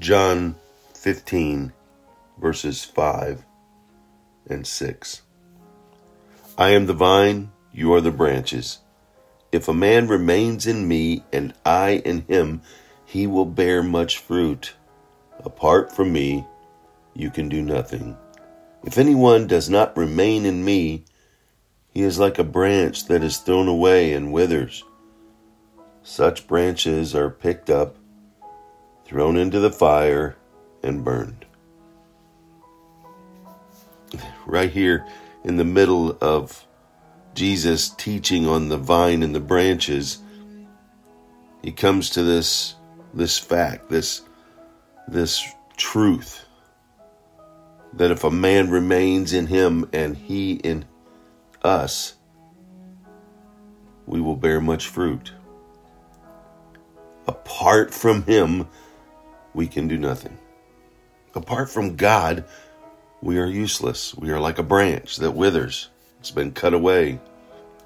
John 15, verses 5 and 6. I am the vine, you are the branches. If a man remains in me and I in him, he will bear much fruit. Apart from me, you can do nothing. If anyone does not remain in me, he is like a branch that is thrown away and withers. Such branches are picked up, thrown into the fire, and burned. Right here in the middle of Jesus teaching on the vine and the branches, he comes to this this fact, this this truth that if a man remains in him and he in us, we will bear much fruit. Apart from him, we can do nothing. Apart from God, we are useless. We are like a branch that withers. It's been cut away.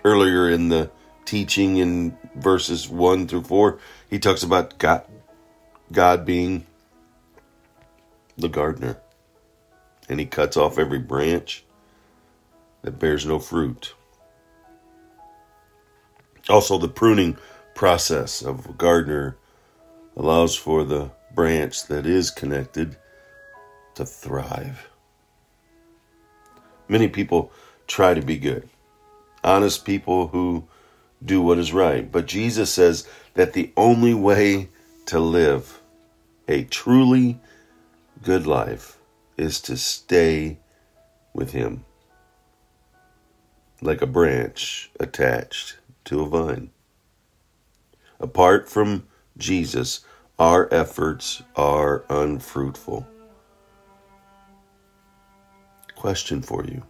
Earlier in the teaching in verses 1 through 4, he talks about God, God being the gardener. And he cuts off every branch that bears no fruit. Also, the pruning process of a gardener allows for the branch that is connected to thrive. Many people try to be good, honest people who do what is right. But Jesus says that the only way to live a truly good life is to stay with Him like a branch attached to a vine. Apart from Jesus, our efforts are unfruitful. Question for you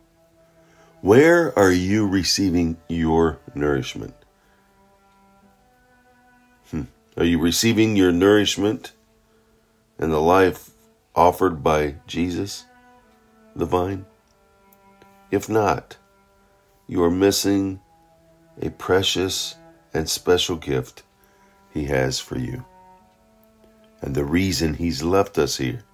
Where are you receiving your nourishment? Hmm. Are you receiving your nourishment in the life offered by Jesus, the vine? If not, you are missing a precious and special gift He has for you. And the reason He's left us here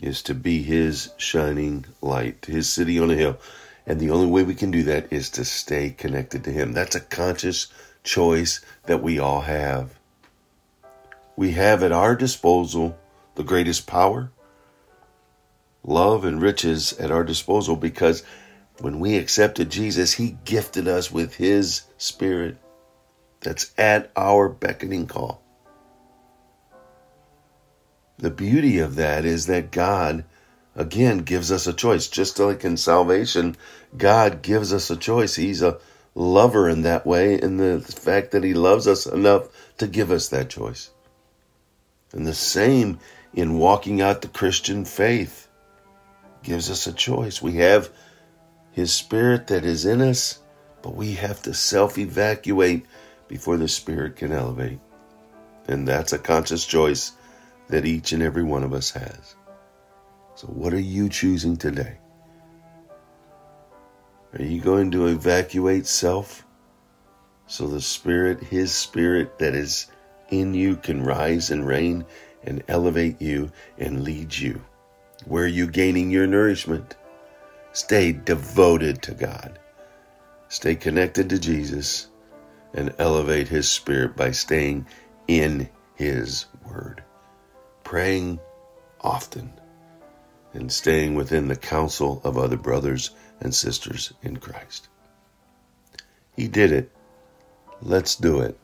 is to be His shining light, His city on a hill. And the only way we can do that is to stay connected to Him. That's a conscious choice that we all have. We have at our disposal the greatest power, love, and riches at our disposal because when we accepted Jesus, He gifted us with His Spirit that's at our beckoning call. The beauty of that is that God, again, gives us a choice. Just like in salvation, God gives us a choice. He's a lover in that way, in the fact that He loves us enough to give us that choice. And the same in walking out the Christian faith gives us a choice. We have His Spirit that is in us, but we have to self evacuate before the Spirit can elevate. And that's a conscious choice that each and every one of us has. So, what are you choosing today? Are you going to evacuate self so the Spirit, His Spirit that is in you, can rise and reign and elevate you and lead you. Where are you gaining your nourishment? Stay devoted to God. Stay connected to Jesus and elevate His Spirit by staying in His Word. Praying often and staying within the counsel of other brothers and sisters in Christ. He did it. Let's do it.